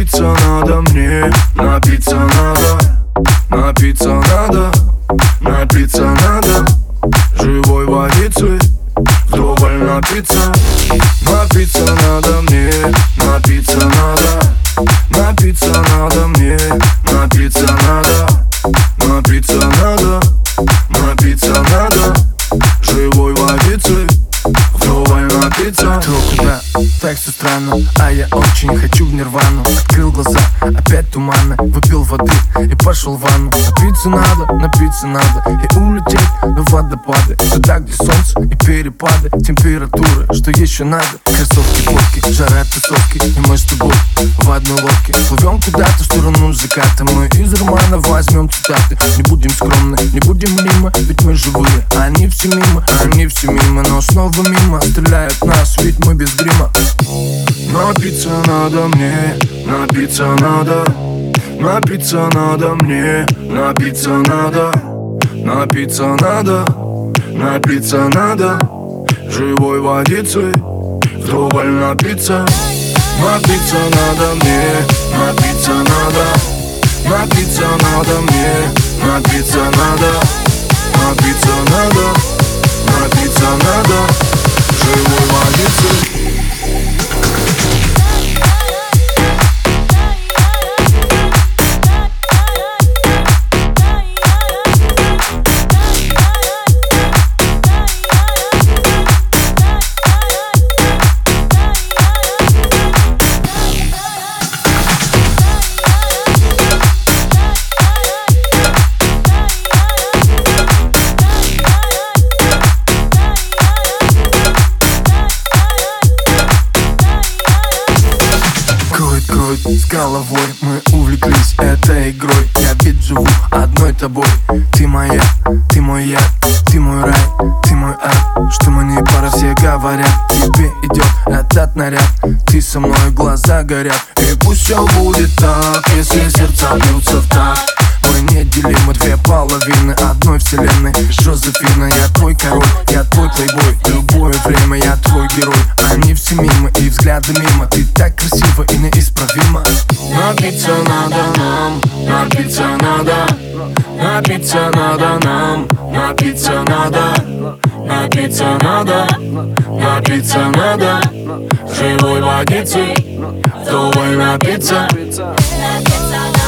Напиться надо мне, напиться надо. Напиться надо, напиться надо. Живой водицы, вдоволь напиться. Напиться надо куда, так все странно А я очень хочу в нирвану. Открыл глаза, опять туманно Выпил воды и пошел в ванну. Напиться надо, напиться надо И улететь до водопады. Туда, где солнце и перепады Температуры, что еще надо? Кроссовки, водки, жара тусовки И мы с тобой в одной лодке. Плывем куда-то в сторону заката Мы из романа возьмем цитаты. Не будем скромны, не будем мимо Ведь мы живые, они все мимо Они все мимо, но снова мимо Стреляют нас, ведь мы без грима. Напиться надо мне, напиться надо. Напиться надо мне, напиться надо. Напиться надо, напиться надо. Живой водицы, вдоволь напиться. Напиться надо мне, напиться надо Напиться надо мне, напиться надо Напиться надо, напиться надо. Живой водицы Крой, с головой мы увлеклись этой игрой. Я ведь живу одной тобой. Ты моя, ты мой я, ты мой рай, ты мой ад. Что мы не пара, все говорят Тебе идет этот наряд. Ты со мной, глаза горят. И пусть все будет так, если сердца бьются в такт мы неделимы две половины одной вселенной. Жозефина, я твой король, я твой плейбой. Любое время я твой герой. Они все мимо и взгляды мимо. Ты так красива и неисправима Напиться надо нам, напиться надо. Напиться надо нам, напиться надо. Напиться надо, напиться надо. Живой водицы, вдоволь напиться. Напиться